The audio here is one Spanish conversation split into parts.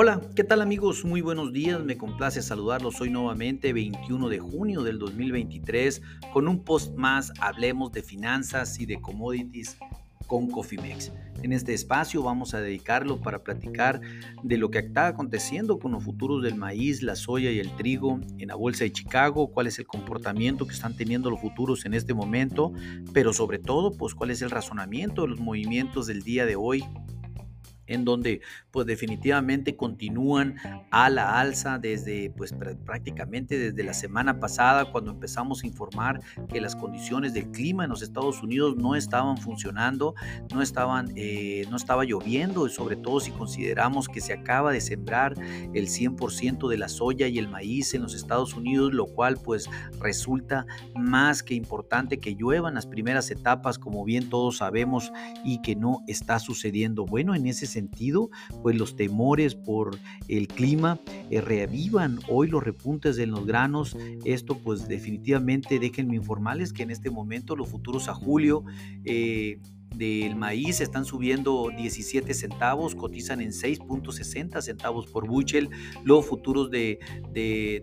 Hola, ¿qué tal amigos? Muy buenos días, me complace saludarlos hoy nuevamente 21 de junio del 2023 con un post más, hablemos de finanzas y de commodities con Cofimex. En este espacio vamos a dedicarlo para platicar de lo que está aconteciendo con los futuros del maíz, la soya y el trigo en la bolsa de Chicago, cuál es el comportamiento que están teniendo los futuros en este momento, pero sobre todo, pues cuál es el razonamiento de los movimientos del día de hoy en donde pues definitivamente continúan a la alza desde pues prácticamente desde la semana pasada cuando empezamos a informar que las condiciones del clima en los Estados Unidos no estaban funcionando, no estaban, eh, no estaba lloviendo y sobre todo si consideramos que se acaba de sembrar el 100% de la soya y el maíz en los Estados Unidos, lo cual pues resulta más que importante que lluevan las primeras etapas como bien todos sabemos y que no está sucediendo. Bueno, en ese sentido, pues los temores por el clima eh, reavivan hoy los repuntes de los granos. Esto pues definitivamente déjenme informarles que en este momento los futuros a julio eh, del maíz están subiendo 17 centavos, cotizan en 6.60 centavos por buchel. Los futuros de,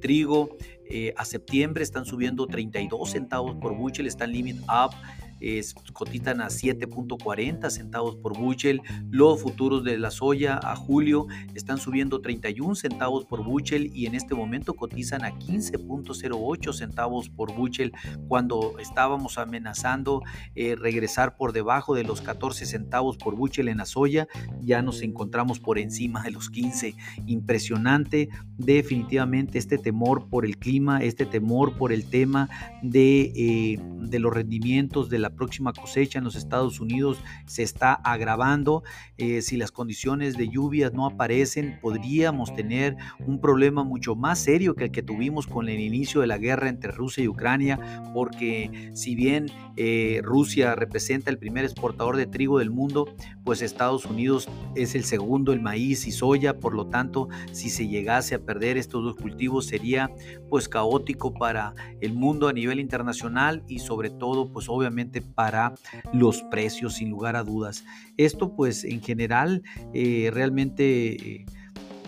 trigo eh, a septiembre están subiendo 32 centavos por buchel, están limit up es, cotizan a 7.40 centavos por buchel. Los futuros de la soya a julio están subiendo 31 centavos por buchel y en este momento cotizan a 15.08 centavos por buchel cuando estábamos amenazando eh, regresar por debajo de los 14 centavos por buchel en la soya. Ya nos encontramos por encima de los 15. Impresionante definitivamente este temor por el clima, este temor por el tema de, eh, de los rendimientos de la próxima cosecha en los Estados Unidos se está agravando. Eh, si las condiciones de lluvias no aparecen, podríamos tener un problema mucho más serio que el que tuvimos con el inicio de la guerra entre Rusia y Ucrania, porque si bien eh, Rusia representa el primer exportador de trigo del mundo, pues Estados Unidos es el segundo, el maíz y soya, por lo tanto, si se llegase a perder estos dos cultivos sería pues caótico para el mundo a nivel internacional y sobre todo pues obviamente para los precios, sin lugar a dudas. Esto pues en general eh, realmente eh,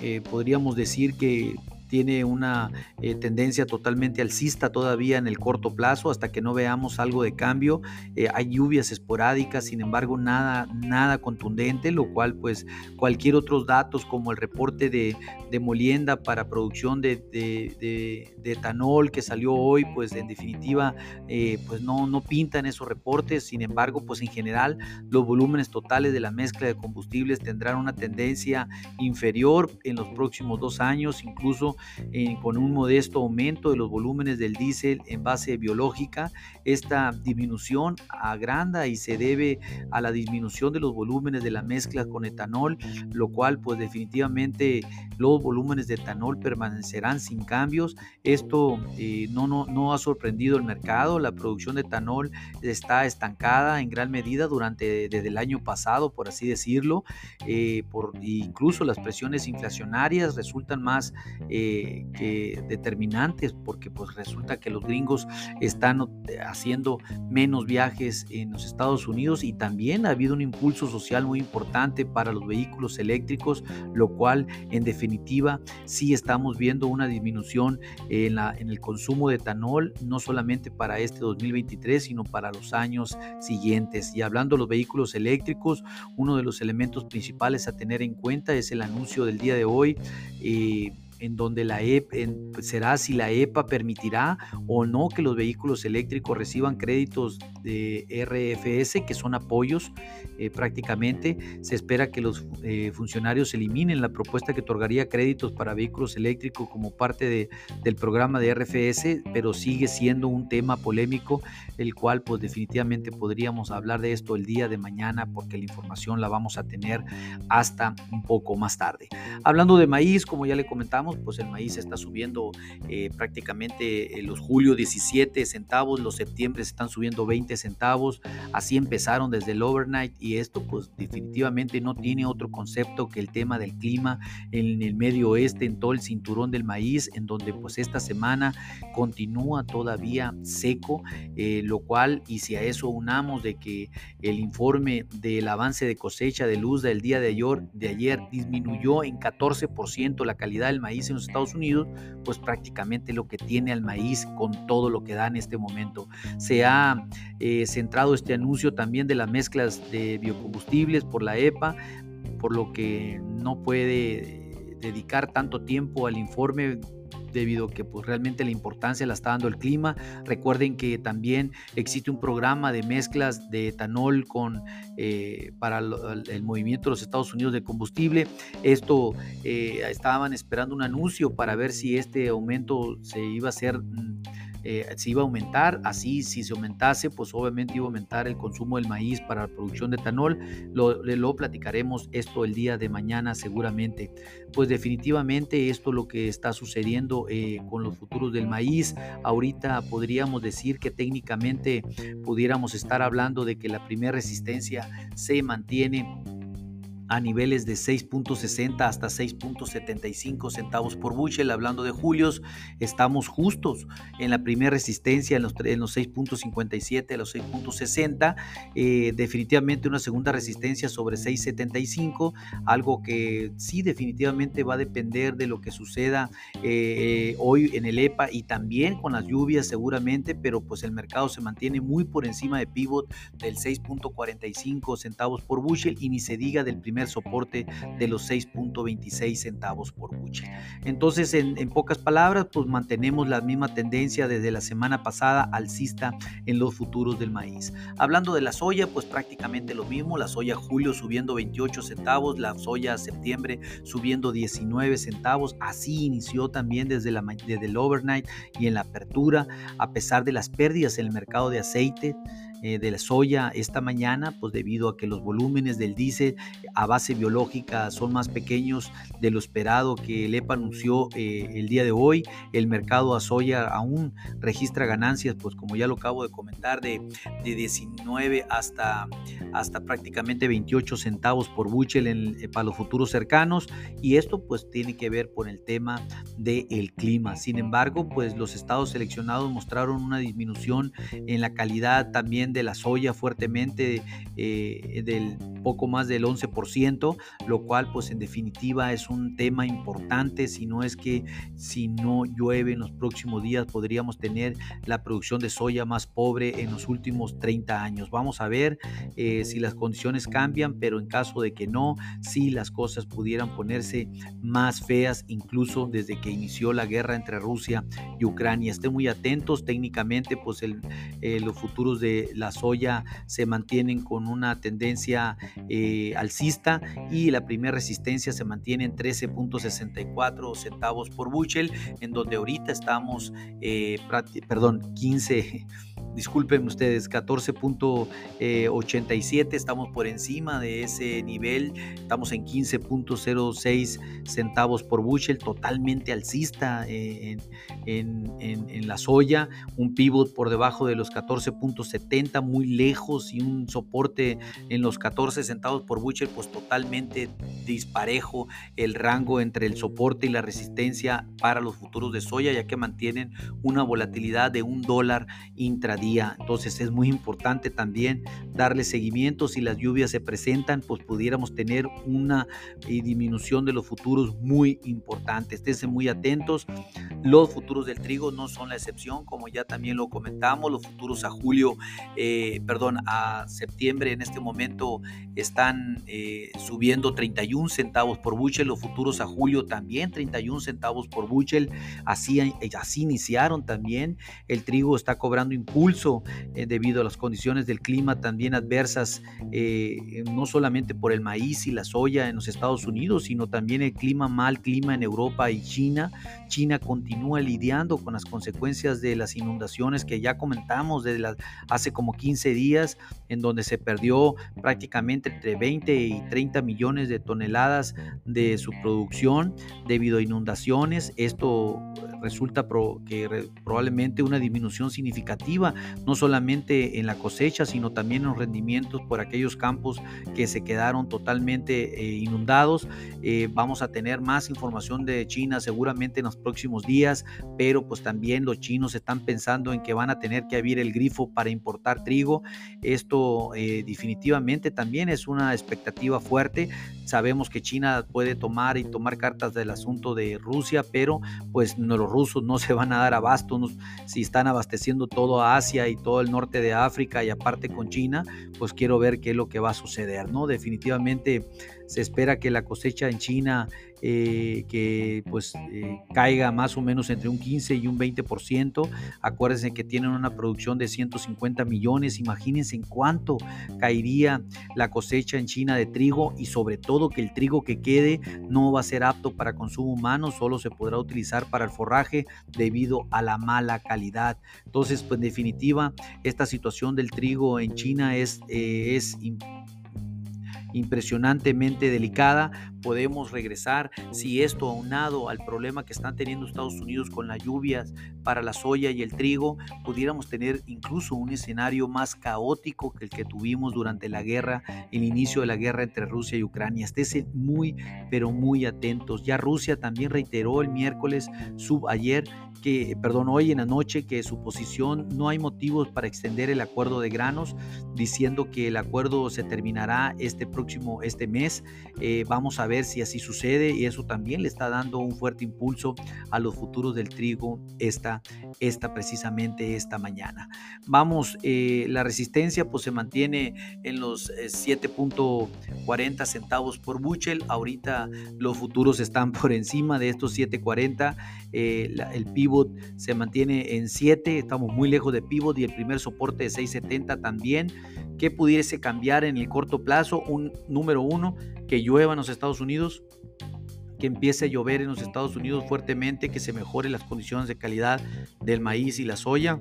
eh, podríamos decir que tiene una eh, tendencia totalmente alcista todavía en el corto plazo hasta que no veamos algo de cambio. Eh, hay lluvias esporádicas, sin embargo, nada, nada contundente, lo cual pues cualquier otros datos como el reporte de, molienda para producción de, etanol que salió hoy, pues en definitiva eh, pues no, no pintan esos reportes. Sin embargo, pues en general los volúmenes totales de la mezcla de combustibles tendrán una tendencia inferior en los próximos dos años, incluso eh, con un modesto aumento de los volúmenes del diésel en base biológica. Esta disminución agranda y se debe a la disminución de los volúmenes de la mezcla con etanol, lo cual pues definitivamente los volúmenes de etanol permanecerán sin cambios. Esto eh, no, no, no ha sorprendido el mercado. La producción de etanol está estancada en gran medida durante desde el año pasado, por así decirlo. Eh, por, incluso las presiones inflacionarias resultan más que, determinantes porque pues resulta que los gringos están haciendo menos viajes en los Estados Unidos y también ha habido un impulso social muy importante para los vehículos eléctricos, lo cual en definitiva sí estamos viendo una disminución en, la, en el consumo de etanol, no solamente para este 2023, sino para los años siguientes. Y hablando de los vehículos eléctricos, uno de los elementos principales a tener en cuenta es el anuncio del día de hoy. Eh, en donde la EPA, pues, será si la EPA permitirá o no que los vehículos eléctricos reciban créditos de RFS, que son apoyos eh, prácticamente. Se espera que los eh, funcionarios eliminen la propuesta que otorgaría créditos para vehículos eléctricos como parte del programa de RFS, pero sigue siendo un tema polémico, el cual pues definitivamente podríamos hablar de esto el día de mañana porque la información la vamos a tener hasta un poco más tarde. Hablando de maíz, como ya le comentamos, pues el maíz está subiendo eh, prácticamente los julio 17 centavos, los septiembre están subiendo 20 centavos, así empezaron desde el overnight y esto pues definitivamente no tiene otro concepto que el tema del clima en el medio oeste, en todo el cinturón del maíz, en donde pues esta semana continúa todavía seco, eh, lo cual y si a eso unamos de que el informe del avance de cosecha de luz del día de ayer, de ayer disminuyó en 14% la calidad del maíz en los Estados Unidos, pues prácticamente lo que tiene al maíz con todo lo que da en este momento. Se ha eh, centrado este anuncio también de las mezclas de biocombustibles por la EPA, por lo que no puede dedicar tanto tiempo al informe debido a que pues, realmente la importancia la está dando el clima. Recuerden que también existe un programa de mezclas de etanol con, eh, para el, movimiento de los Estados Unidos de combustible. Esto eh, estaban esperando un anuncio para ver si este aumento se iba a hacer mm, eh, se iba a aumentar. Así, si se aumentase, pues obviamente iba a aumentar el consumo del maíz para la producción de etanol. Lo, lo platicaremos esto el día de mañana seguramente. Pues definitivamente esto es lo que está sucediendo eh, con los futuros del maíz. Ahorita podríamos decir que técnicamente pudiéramos estar hablando de que la primera resistencia se mantiene a niveles de 6.60 hasta 6.75 centavos por bushel. Hablando de julios, estamos justos en la primera resistencia en los, en los 6.57 a los 6.60. Eh, definitivamente una segunda resistencia sobre 6.75, algo que sí definitivamente va a depender de lo que suceda eh, hoy en el EPA y también con las lluvias seguramente, pero pues el mercado se mantiene muy por encima de pivot del 6.45 centavos por bushel y ni se diga del primer soporte de los 6.26 centavos por bushel. Entonces, en, pocas palabras, pues mantenemos la misma tendencia desde la semana pasada alcista en los futuros del maíz. Hablando de la soya, pues prácticamente lo mismo, la soya julio subiendo 28 centavos, la soya septiembre subiendo 19 centavos, así inició también desde, la, desde el overnight y en la apertura, a pesar de las pérdidas en el mercado de aceite. Eh, de la soya esta mañana, pues debido a que los volúmenes del diésel a base biológica son más pequeños de lo esperado que el EPA anunció eh, el día de hoy. El mercado a soya aún registra ganancias, pues como ya lo acabo de comentar, de, de 19 hasta, hasta prácticamente 28 centavos por buchel en, eh, para los futuros cercanos. Y esto pues tiene que ver con el tema del clima. Sin embargo, pues los estados seleccionados mostraron una disminución en la calidad también de la soya fuertemente eh, del poco más del 11%, lo cual pues en definitiva es un tema importante, si no es que si no llueve en los próximos días podríamos tener la producción de soya más pobre en los últimos 30 años. Vamos a ver eh, si las condiciones cambian, pero en caso de que no, si las cosas pudieran ponerse más feas, incluso desde que inició la guerra entre Rusia y Ucrania. Estén muy atentos, técnicamente pues eh, los futuros de la soya se mantienen con una tendencia eh, alcista y la primera resistencia se mantiene en 13.64 centavos por bushel, en donde ahorita estamos, eh, perdón, 15 disculpen ustedes, 14.87, estamos por encima de ese nivel, estamos en 15.06 centavos por bushel, totalmente alcista eh, en, la soya, un pivot por debajo de los 14.70, muy lejos y un soporte en los 14 centavos por bushel, pues totalmente disparejo el rango entre el soporte y la resistencia para los futuros de soya, ya que mantienen una volatilidad de un dólar intraday Entonces es muy importante también darle seguimiento. Si las lluvias se presentan, pues pudiéramos tener una eh, disminución de los futuros muy importante. Esténse muy atentos. Los futuros del trigo no son la excepción, como ya también lo comentamos. Los futuros a julio, eh, perdón, a septiembre en este momento están eh, subiendo 31 centavos por buchel. Los futuros a julio también 31 centavos por buchel. Así, así iniciaron también. El trigo está cobrando impulso eh, debido a las condiciones del clima también adversas, eh, no solamente por el maíz y la soya en los Estados Unidos, sino también el clima mal clima en Europa y China. China continúa lidiando con las consecuencias de las inundaciones que ya comentamos desde hace como 15 días, en donde se perdió prácticamente entre 20 y 30 millones de toneladas de su producción debido a inundaciones. Esto resulta que probablemente una disminución significativa, no solamente en la cosecha, sino también en los rendimientos por aquellos campos que se quedaron totalmente eh, inundados. Eh, vamos a tener más información de China seguramente en los próximos días, pero pues también los chinos están pensando en que van a tener que abrir el grifo para importar trigo. Esto eh, definitivamente también es una expectativa fuerte. Sabemos que China puede tomar y tomar cartas del asunto de Rusia, pero pues no, los rusos no se van a dar abasto si están abasteciendo todo Asia y todo el norte de África y aparte con China, pues quiero ver qué es lo que va a suceder, ¿no? Definitivamente se espera que la cosecha en China eh, que pues eh, caiga más o menos entre un 15 y un 20%. Acuérdense que tienen una producción de 150 millones. Imagínense en cuánto caería la cosecha en China de trigo y sobre todo que el trigo que quede no va a ser apto para consumo humano, solo se podrá utilizar para el forraje debido a la mala calidad. Entonces, pues en definitiva, esta situación del trigo en China es, eh, es impresionantemente delicada. Podemos regresar si esto aunado al problema que están teniendo Estados Unidos con las lluvias para la soya y el trigo, pudiéramos tener incluso un escenario más caótico que el que tuvimos durante la guerra, el inicio de la guerra entre Rusia y Ucrania. Estése muy, pero muy atentos. Ya Rusia también reiteró el miércoles, sub ayer, que, perdón, hoy en la noche que su posición no hay motivos para extender el acuerdo de granos, diciendo que el acuerdo se terminará este próximo, este mes. Eh, vamos a ver si así sucede y eso también le está dando un fuerte impulso a los futuros del trigo esta, esta precisamente esta mañana. Vamos, eh, la resistencia pues se mantiene en los 7.40 eh, centavos por buchel. Ahorita los futuros están por encima de estos 7.40. el PIB se mantiene en 7, estamos muy lejos de pivot y el primer soporte de 670 también. ¿Qué pudiese cambiar en el corto plazo? Un número uno, que llueva en los Estados Unidos, que empiece a llover en los Estados Unidos fuertemente, que se mejoren las condiciones de calidad del maíz y la soya.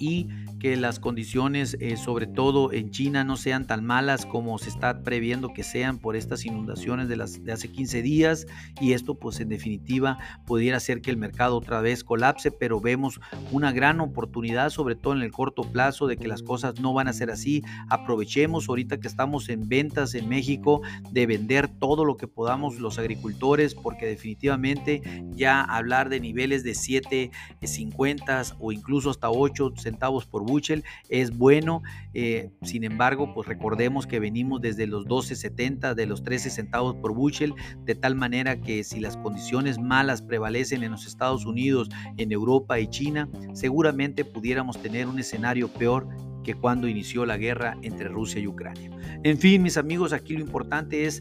Y que las condiciones, eh, sobre todo en China, no sean tan malas como se está previendo que sean por estas inundaciones de, las, de hace 15 días y esto pues en definitiva pudiera hacer que el mercado otra vez colapse, pero vemos una gran oportunidad, sobre todo en el corto plazo, de que las cosas no van a ser así. Aprovechemos ahorita que estamos en ventas en México de vender todo lo que podamos los agricultores, porque definitivamente ya hablar de niveles de 7.50 o incluso hasta 8 centavos por Buchel es bueno. Eh, sin embargo, pues recordemos que venimos desde los 12.70, de los 13 centavos por Buchel, de tal manera que si las condiciones malas prevalecen en los Estados Unidos, en Europa y China, seguramente pudiéramos tener un escenario peor que cuando inició la guerra entre Rusia y Ucrania. En fin, mis amigos, aquí lo importante es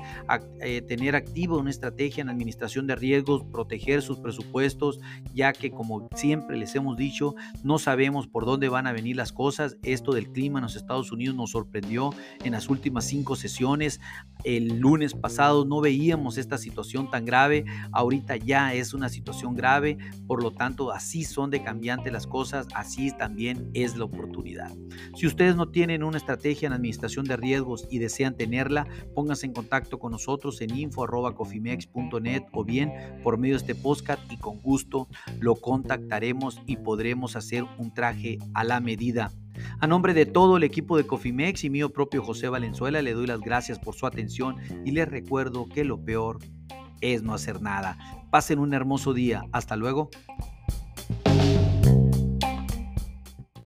eh, tener activa una estrategia en administración de riesgos, proteger sus presupuestos, ya que como siempre les hemos dicho, no sabemos por dónde van a venir las cosas. Esto del clima en los Estados Unidos nos sorprendió en las últimas cinco sesiones. El lunes pasado no veíamos esta situación tan grave, ahorita ya es una situación grave, por lo tanto así son de cambiante las cosas, así también es la oportunidad. Si ustedes no tienen una estrategia en administración de riesgos y desean tenerla, pónganse en contacto con nosotros en info.cofimex.net o bien por medio de este podcast y con gusto lo contactaremos y podremos hacer un traje a la medida. A nombre de todo el equipo de Cofimex y mío propio José Valenzuela, le doy las gracias por su atención y les recuerdo que lo peor es no hacer nada. Pasen un hermoso día. Hasta luego.